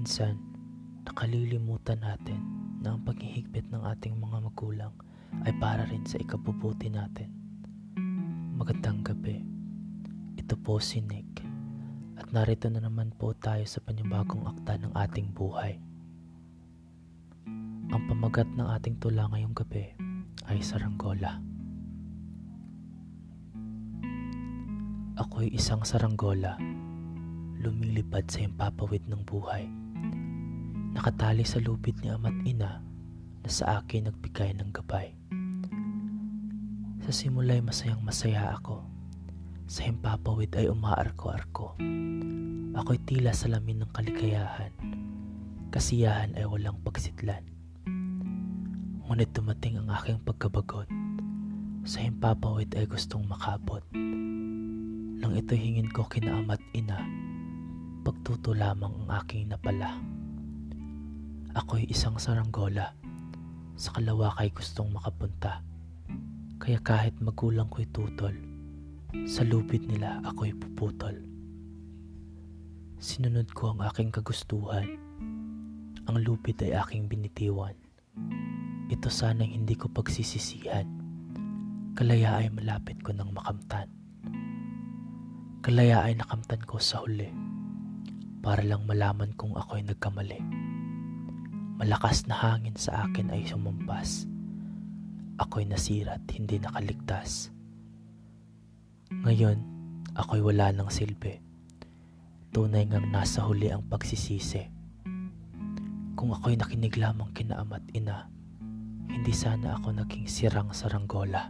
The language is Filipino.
Minsan, nakalilimutan natin na ang paghihigpit ng ating mga magulang ay para rin sa ikabubuti natin. Magandang gabi. Ito po si Nick at narito na naman po tayo sa panibagong akta ng ating buhay. Ang pamagat ng ating tula ngayong gabi ay saranggola. Ako'y isang saranggola, lumilipad sa himpapawid ng buhay. Nakatali sa lupit ni ama't ina na sa akin nagbigay ng gabay. Sa simula'y masayang masaya ako. Sa himpapawid ay umaarko-arko. Ako'y tila salamin ng kaligayahan. Kasiyahan ay walang pagsitlan. Ngunit dumating ang aking pagkabagot. Sa himpapawid ay gustong makabot. Nang ito hingin ko kina ama't ina, pagtuto lamang ang aking napala. Ako'y isang saranggola. Sa kalawakay gustong makapunta. Kaya kahit magulang ko'y tutol, sa lupit nila ako'y puputol. Sinunod ko ang aking kagustuhan. Ang lupit ay aking binitiwan. Ito sana'y hindi ko pagsisisihan. Kalaya ay malapit ko nang makamtan. Kalaya ay nakamtan ko sa huli para lang malaman kung ako'y nagkamali. Malakas na hangin sa akin ay sumumpas. Ako'y nasira at hindi nakaligtas. Ngayon, ako'y wala ng silbi. Tunay ngang nasa huli ang pagsisisi. Kung ako'y nakinig lamang kina ama't ina, hindi sana ako naging sirang saranggola.